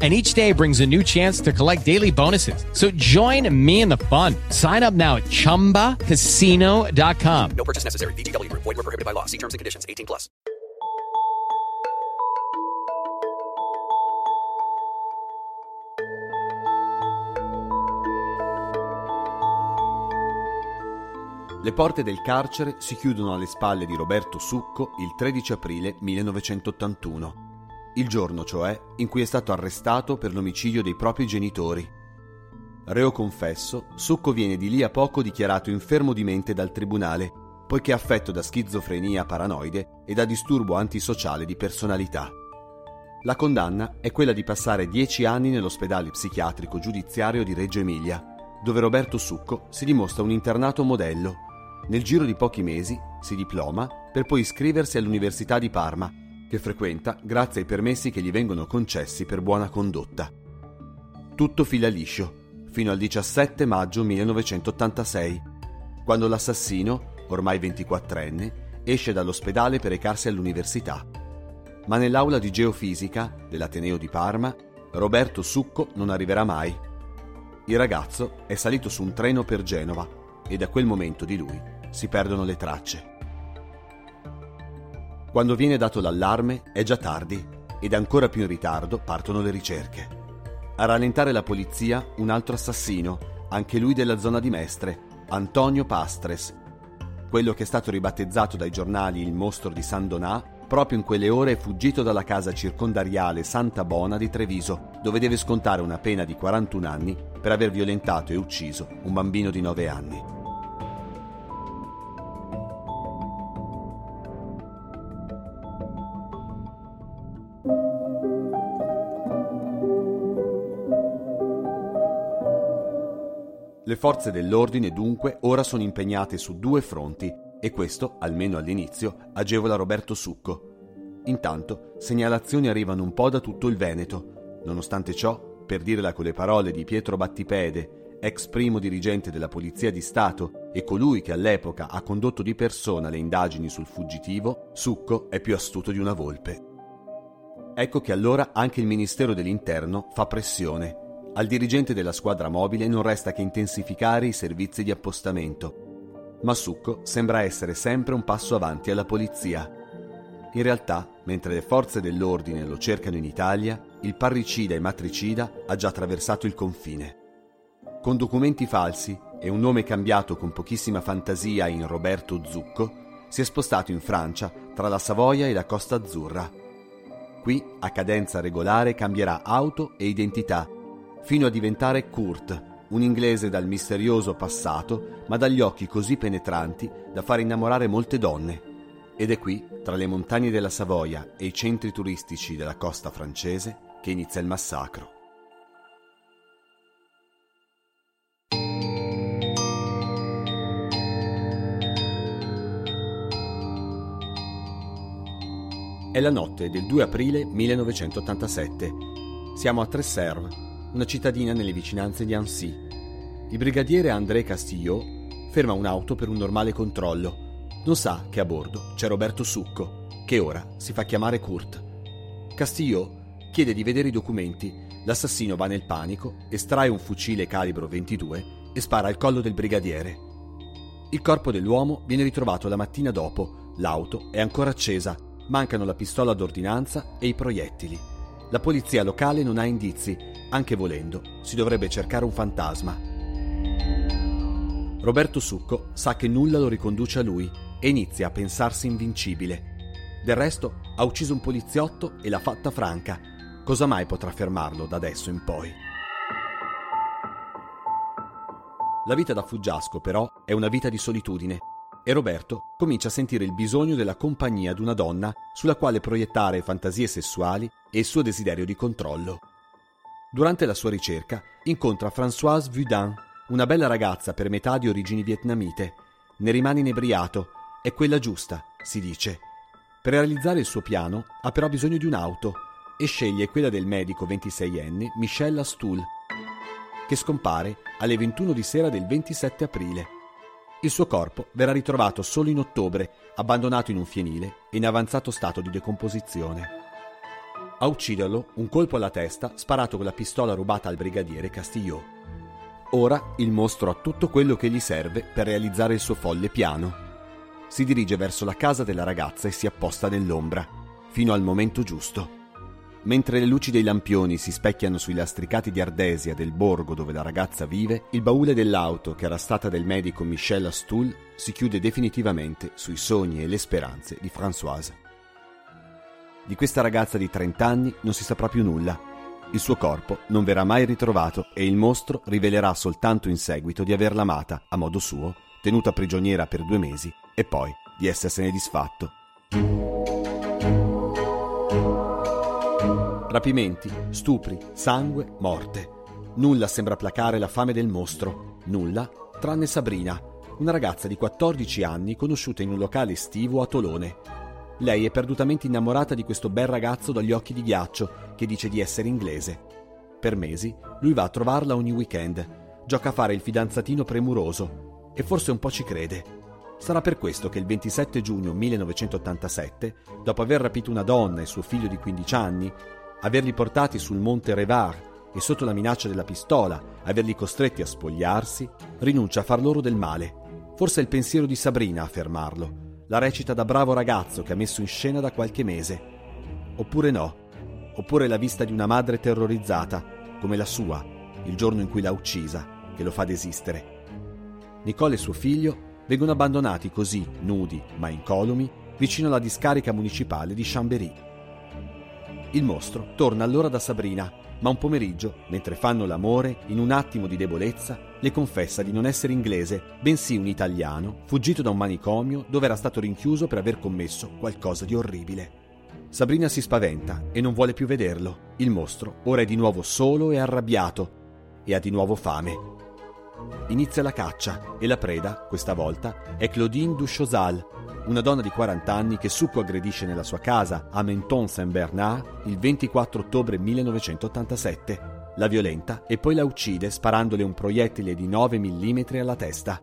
and each day brings a new chance to collect daily bonuses. So join me in the fun. Sign up now at ChumbaCasino.com. No purchase necessary. VGW. Void were prohibited by law. See terms and conditions. 18 plus. Le porte del carcere si chiudono alle spalle di Roberto Succo il 13 aprile 1981 il giorno cioè in cui è stato arrestato per l'omicidio dei propri genitori. Reo confesso, Succo viene di lì a poco dichiarato infermo di mente dal tribunale, poiché affetto da schizofrenia paranoide e da disturbo antisociale di personalità. La condanna è quella di passare dieci anni nell'ospedale psichiatrico giudiziario di Reggio Emilia, dove Roberto Succo si dimostra un internato modello. Nel giro di pochi mesi si diploma per poi iscriversi all'Università di Parma che frequenta grazie ai permessi che gli vengono concessi per buona condotta. Tutto fila liscio, fino al 17 maggio 1986, quando l'assassino, ormai 24enne, esce dall'ospedale per recarsi all'università. Ma nell'aula di geofisica dell'Ateneo di Parma, Roberto Succo non arriverà mai. Il ragazzo è salito su un treno per Genova e da quel momento di lui si perdono le tracce. Quando viene dato l'allarme è già tardi ed ancora più in ritardo partono le ricerche. A rallentare la polizia un altro assassino, anche lui della zona di Mestre, Antonio Pastres, quello che è stato ribattezzato dai giornali il mostro di San Donà, proprio in quelle ore è fuggito dalla casa circondariale Santa Bona di Treviso, dove deve scontare una pena di 41 anni per aver violentato e ucciso un bambino di 9 anni. Le forze dell'ordine dunque ora sono impegnate su due fronti e questo, almeno all'inizio, agevola Roberto Succo. Intanto segnalazioni arrivano un po' da tutto il Veneto. Nonostante ciò, per dirla con le parole di Pietro Battipede, ex primo dirigente della Polizia di Stato e colui che all'epoca ha condotto di persona le indagini sul fuggitivo, Succo è più astuto di una volpe. Ecco che allora anche il Ministero dell'Interno fa pressione al dirigente della squadra mobile non resta che intensificare i servizi di appostamento. Ma Succo sembra essere sempre un passo avanti alla polizia. In realtà, mentre le forze dell'ordine lo cercano in Italia, il parricida e matricida ha già attraversato il confine. Con documenti falsi e un nome cambiato con pochissima fantasia in Roberto Zucco, si è spostato in Francia tra la Savoia e la Costa Azzurra. Qui, a cadenza regolare, cambierà auto e identità fino a diventare Kurt, un inglese dal misterioso passato, ma dagli occhi così penetranti da far innamorare molte donne. Ed è qui, tra le montagne della Savoia e i centri turistici della costa francese, che inizia il massacro. È la notte del 2 aprile 1987. Siamo a Tresserve, una cittadina nelle vicinanze di Annecy. Il brigadiere André Castillot ferma un'auto per un normale controllo. Non sa che a bordo c'è Roberto Succo, che ora si fa chiamare Kurt. Castillot chiede di vedere i documenti. L'assassino va nel panico, estrae un fucile calibro 22 e spara al collo del brigadiere. Il corpo dell'uomo viene ritrovato la mattina dopo. L'auto è ancora accesa, mancano la pistola d'ordinanza e i proiettili. La polizia locale non ha indizi, anche volendo, si dovrebbe cercare un fantasma. Roberto Succo sa che nulla lo riconduce a lui e inizia a pensarsi invincibile. Del resto ha ucciso un poliziotto e l'ha fatta franca. Cosa mai potrà fermarlo da adesso in poi? La vita da fuggiasco, però, è una vita di solitudine e Roberto comincia a sentire il bisogno della compagnia di una donna sulla quale proiettare fantasie sessuali e il suo desiderio di controllo. Durante la sua ricerca incontra Françoise Vudin, una bella ragazza per metà di origini vietnamite. Ne rimane inebriato, è quella giusta, si dice. Per realizzare il suo piano ha però bisogno di un'auto e sceglie quella del medico 26enne Michel Astul, che scompare alle 21 di sera del 27 aprile. Il suo corpo verrà ritrovato solo in ottobre, abbandonato in un fienile e in avanzato stato di decomposizione. A ucciderlo un colpo alla testa sparato con la pistola rubata al brigadiere Castillot. Ora il mostro ha tutto quello che gli serve per realizzare il suo folle piano. Si dirige verso la casa della ragazza e si apposta nell'ombra, fino al momento giusto. Mentre le luci dei lampioni si specchiano sui lastricati di ardesia del borgo dove la ragazza vive, il baule dell'auto, che era stata del medico Michel Astul, si chiude definitivamente sui sogni e le speranze di Françoise. Di questa ragazza di 30 anni non si saprà più nulla. Il suo corpo non verrà mai ritrovato e il mostro rivelerà soltanto in seguito di averla amata, a modo suo, tenuta prigioniera per due mesi e poi di essersene disfatto. Rapimenti, stupri, sangue, morte. Nulla sembra placare la fame del mostro, nulla, tranne Sabrina, una ragazza di 14 anni conosciuta in un locale estivo a Tolone, lei è perdutamente innamorata di questo bel ragazzo dagli occhi di ghiaccio che dice di essere inglese. Per mesi lui va a trovarla ogni weekend, gioca a fare il fidanzatino premuroso e forse un po' ci crede. Sarà per questo che il 27 giugno 1987, dopo aver rapito una donna e suo figlio di 15 anni, averli portati sul monte Revar e sotto la minaccia della pistola, averli costretti a spogliarsi, rinuncia a far loro del male. Forse è il pensiero di Sabrina a fermarlo la recita da bravo ragazzo che ha messo in scena da qualche mese. Oppure no, oppure la vista di una madre terrorizzata, come la sua, il giorno in cui l'ha uccisa, che lo fa desistere. Nicole e suo figlio vengono abbandonati così, nudi ma incolumi, vicino alla discarica municipale di Chambéry. Il mostro torna allora da Sabrina, ma un pomeriggio, mentre fanno l'amore, in un attimo di debolezza, le confessa di non essere inglese, bensì un italiano, fuggito da un manicomio dove era stato rinchiuso per aver commesso qualcosa di orribile. Sabrina si spaventa e non vuole più vederlo. Il mostro ora è di nuovo solo e arrabbiato e ha di nuovo fame. Inizia la caccia e la preda, questa volta, è Claudine Duchosal, una donna di 40 anni che Succo aggredisce nella sua casa a Menton-Saint-Bernard il 24 ottobre 1987. La violenta e poi la uccide sparandole un proiettile di 9 mm alla testa.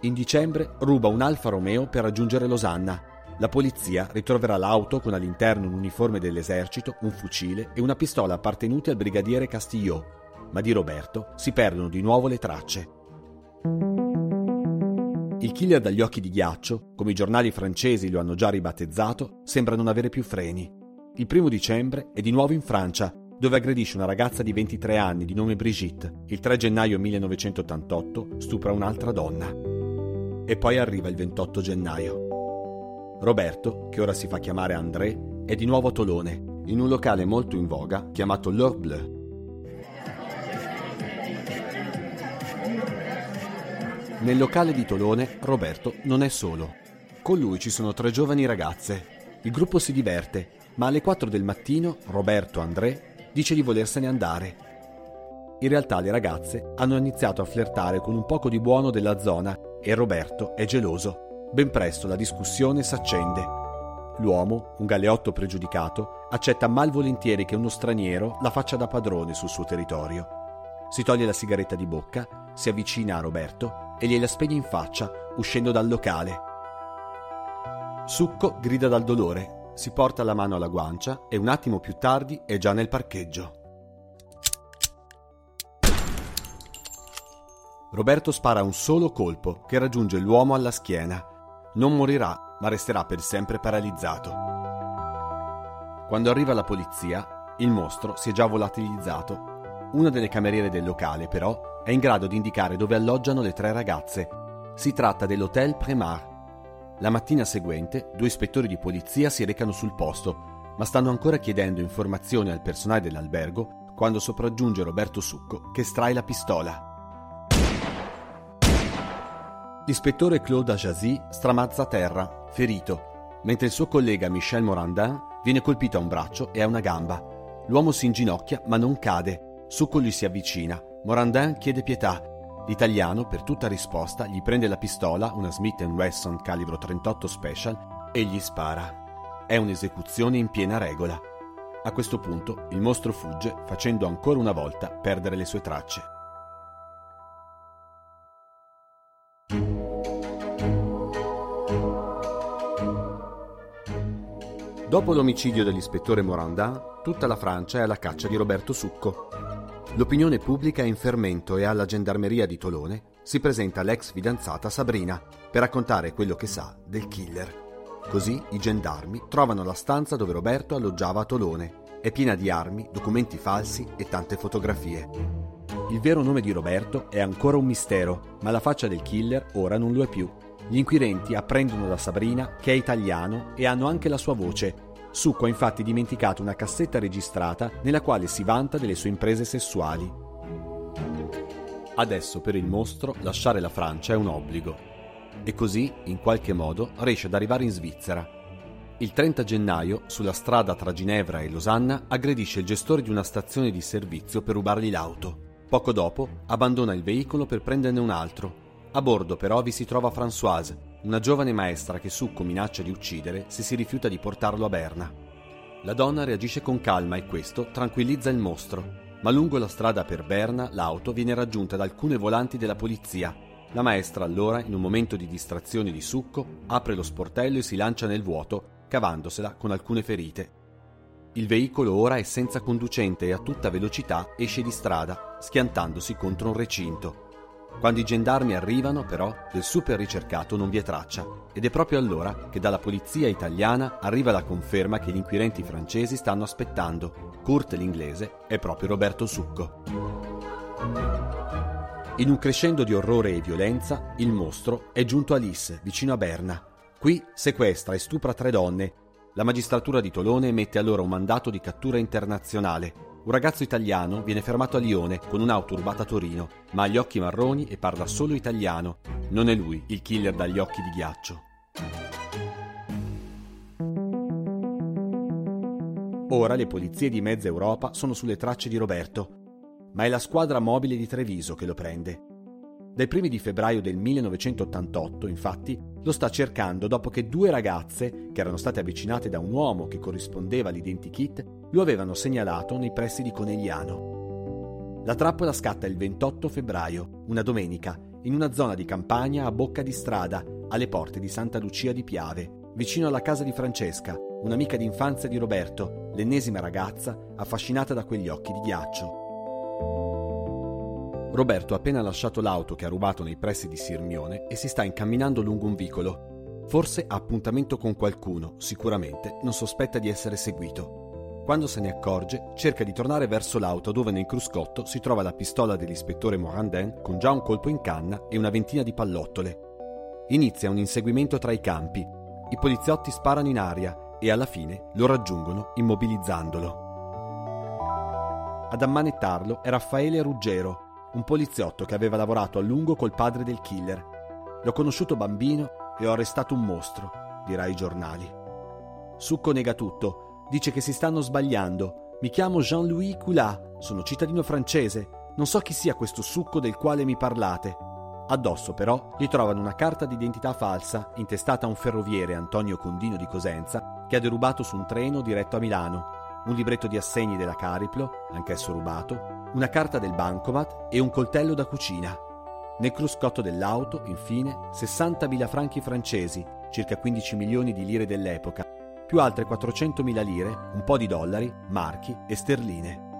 In dicembre ruba un Alfa Romeo per raggiungere Losanna. La polizia ritroverà l'auto con all'interno un uniforme dell'esercito, un fucile e una pistola appartenuti al brigadiere Castillot, ma di Roberto si perdono di nuovo le tracce. Il killer dagli occhi di ghiaccio, come i giornali francesi lo hanno già ribattezzato, sembra non avere più freni. Il primo dicembre è di nuovo in Francia, dove aggredisce una ragazza di 23 anni di nome Brigitte. Il 3 gennaio 1988 stupra un'altra donna. E poi arriva il 28 gennaio. Roberto, che ora si fa chiamare André, è di nuovo a Tolone, in un locale molto in voga chiamato L'Heure Nel locale di Tolone Roberto non è solo. Con lui ci sono tre giovani ragazze. Il gruppo si diverte, ma alle 4 del mattino Roberto André dice di volersene andare. In realtà le ragazze hanno iniziato a flirtare con un poco di buono della zona e Roberto è geloso. Ben presto la discussione s'accende. L'uomo, un galeotto pregiudicato, accetta malvolentieri che uno straniero la faccia da padrone sul suo territorio. Si toglie la sigaretta di bocca, si avvicina a Roberto e gliela spegne in faccia, uscendo dal locale. Succo grida dal dolore si porta la mano alla guancia e un attimo più tardi è già nel parcheggio. Roberto spara un solo colpo che raggiunge l'uomo alla schiena. Non morirà, ma resterà per sempre paralizzato. Quando arriva la polizia, il mostro si è già volatilizzato. Una delle cameriere del locale, però, è in grado di indicare dove alloggiano le tre ragazze. Si tratta dell'Hotel Premar. La mattina seguente, due ispettori di polizia si recano sul posto, ma stanno ancora chiedendo informazioni al personale dell'albergo quando sopraggiunge Roberto Succo che estrae la pistola. L'ispettore Claude Ajazi stramazza a terra, ferito, mentre il suo collega Michel Morandin viene colpito a un braccio e a una gamba. L'uomo si inginocchia ma non cade. Succo gli si avvicina. Morandin chiede pietà. L'italiano, per tutta risposta, gli prende la pistola, una Smith Wesson calibro 38 Special, e gli spara. È un'esecuzione in piena regola. A questo punto il mostro fugge facendo ancora una volta perdere le sue tracce. Dopo l'omicidio dell'ispettore Morandin, tutta la Francia è alla caccia di Roberto Succo. L'opinione pubblica è in fermento e alla gendarmeria di Tolone si presenta l'ex fidanzata Sabrina per raccontare quello che sa del killer. Così i gendarmi trovano la stanza dove Roberto alloggiava a Tolone. È piena di armi, documenti falsi e tante fotografie. Il vero nome di Roberto è ancora un mistero, ma la faccia del killer ora non lo è più. Gli inquirenti apprendono da Sabrina che è italiano e hanno anche la sua voce. Succo ha infatti dimenticato una cassetta registrata nella quale si vanta delle sue imprese sessuali. Adesso per il mostro lasciare la Francia è un obbligo. E così, in qualche modo, riesce ad arrivare in Svizzera. Il 30 gennaio, sulla strada tra Ginevra e Losanna, aggredisce il gestore di una stazione di servizio per rubargli l'auto. Poco dopo, abbandona il veicolo per prenderne un altro a bordo però vi si trova Françoise, una giovane maestra che Succo minaccia di uccidere se si rifiuta di portarlo a Berna. La donna reagisce con calma e questo tranquillizza il mostro, ma lungo la strada per Berna l'auto viene raggiunta da alcune volanti della polizia. La maestra allora, in un momento di distrazione di Succo, apre lo sportello e si lancia nel vuoto, cavandosela con alcune ferite. Il veicolo ora è senza conducente e a tutta velocità esce di strada, schiantandosi contro un recinto. Quando i gendarmi arrivano, però, del super ricercato non vi è traccia ed è proprio allora che dalla polizia italiana arriva la conferma che gli inquirenti francesi stanno aspettando. Kurt l'inglese è proprio Roberto Succo. In un crescendo di orrore e violenza, il mostro è giunto a Lis, vicino a Berna. Qui sequestra e stupra tre donne. La magistratura di Tolone emette allora un mandato di cattura internazionale un ragazzo italiano viene fermato a Lione con un'auto rubata a Torino, ma ha gli occhi marroni e parla solo italiano. Non è lui il killer dagli occhi di ghiaccio. Ora le polizie di mezza Europa sono sulle tracce di Roberto, ma è la squadra mobile di Treviso che lo prende. Dai primi di febbraio del 1988, infatti, lo sta cercando dopo che due ragazze, che erano state avvicinate da un uomo che corrispondeva all'identikit, lo avevano segnalato nei pressi di Conegliano. La trappola scatta il 28 febbraio, una domenica, in una zona di campagna a bocca di strada, alle porte di Santa Lucia di Piave, vicino alla casa di Francesca, un'amica d'infanzia di Roberto, l'ennesima ragazza affascinata da quegli occhi di ghiaccio. Roberto ha appena lasciato l'auto che ha rubato nei pressi di Sirmione e si sta incamminando lungo un vicolo. Forse ha appuntamento con qualcuno, sicuramente non sospetta di essere seguito. Quando se ne accorge, cerca di tornare verso l'auto dove nel cruscotto si trova la pistola dell'ispettore Morandin con già un colpo in canna e una ventina di pallottole. Inizia un inseguimento tra i campi. I poliziotti sparano in aria e alla fine lo raggiungono immobilizzandolo. Ad ammanettarlo è Raffaele Ruggero, un poliziotto che aveva lavorato a lungo col padre del killer. L'ho conosciuto bambino e ho arrestato un mostro, dirà ai giornali. Succo nega tutto, dice che si stanno sbagliando. Mi chiamo Jean-Louis Coulat, sono cittadino francese, non so chi sia questo succo del quale mi parlate. Addosso però gli trovano una carta d'identità falsa intestata a un ferroviere Antonio Condino di Cosenza che ha derubato su un treno diretto a Milano, un libretto di assegni della Cariplo, anch'esso rubato, una carta del bancomat e un coltello da cucina. Nel cruscotto dell'auto, infine, 60.000 franchi francesi, circa 15 milioni di lire dell'epoca, più altre 400.000 lire, un po' di dollari, marchi e sterline.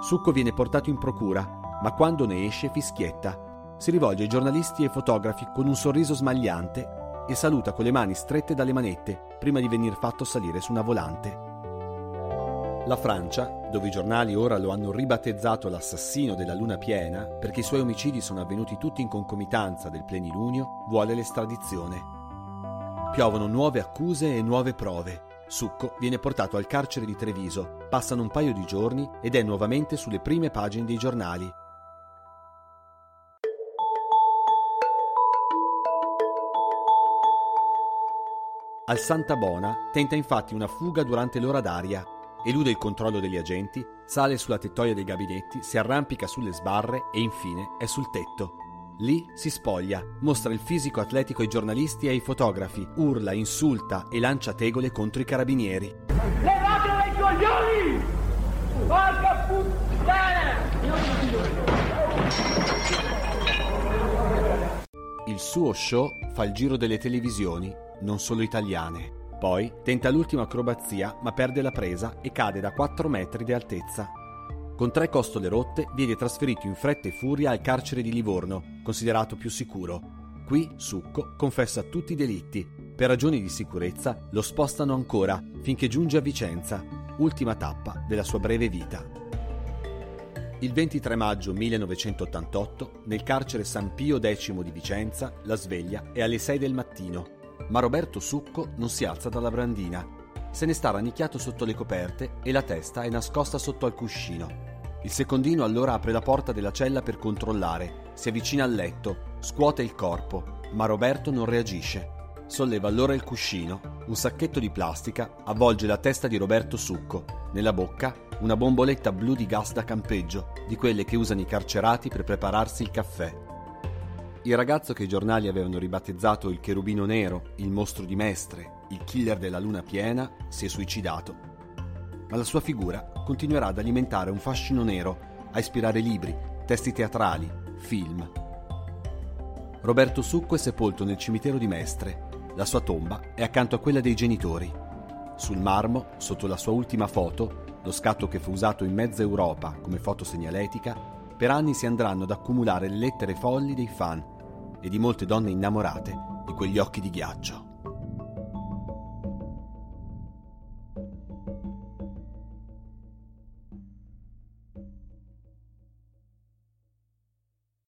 Succo viene portato in procura, ma quando ne esce fischietta. Si rivolge ai giornalisti e fotografi con un sorriso smagliante e saluta con le mani strette dalle manette prima di venir fatto salire su una volante. La Francia, dove i giornali ora lo hanno ribattezzato l'assassino della luna piena perché i suoi omicidi sono avvenuti tutti in concomitanza del plenilunio, vuole l'estradizione. Piovono nuove accuse e nuove prove. Succo viene portato al carcere di Treviso, passano un paio di giorni ed è nuovamente sulle prime pagine dei giornali. Al Santa Bona tenta infatti una fuga durante l'ora d'aria, elude il controllo degli agenti, sale sulla tettoia dei gabinetti, si arrampica sulle sbarre e infine è sul tetto. Lì si spoglia, mostra il fisico atletico ai giornalisti e ai fotografi, urla, insulta e lancia tegole contro i carabinieri. Levate dai coglioni! Porca puttana! Il suo show fa il giro delle televisioni, non solo italiane. Poi tenta l'ultima acrobazia ma perde la presa e cade da 4 metri di altezza. Con tre costole rotte viene trasferito in fretta e furia al carcere di Livorno, considerato più sicuro. Qui Succo confessa tutti i delitti. Per ragioni di sicurezza lo spostano ancora finché giunge a Vicenza, ultima tappa della sua breve vita. Il 23 maggio 1988, nel carcere San Pio X di Vicenza, la sveglia è alle 6 del mattino ma Roberto Succo non si alza dalla brandina. Se ne sta rannicchiato sotto le coperte e la testa è nascosta sotto al cuscino. Il secondino allora apre la porta della cella per controllare, si avvicina al letto, scuote il corpo, ma Roberto non reagisce. Solleva allora il cuscino, un sacchetto di plastica avvolge la testa di Roberto Succo, nella bocca una bomboletta blu di gas da campeggio, di quelle che usano i carcerati per prepararsi il caffè. Il ragazzo che i giornali avevano ribattezzato il cherubino nero, il mostro di Mestre, il killer della luna piena, si è suicidato. Ma la sua figura continuerà ad alimentare un fascino nero, a ispirare libri, testi teatrali, film. Roberto Succo è sepolto nel cimitero di Mestre. La sua tomba è accanto a quella dei genitori. Sul marmo, sotto la sua ultima foto, lo scatto che fu usato in mezza Europa come foto segnaletica, per anni si andranno ad accumulare le lettere folli dei fan e di molte donne innamorate di quegli occhi di ghiaccio.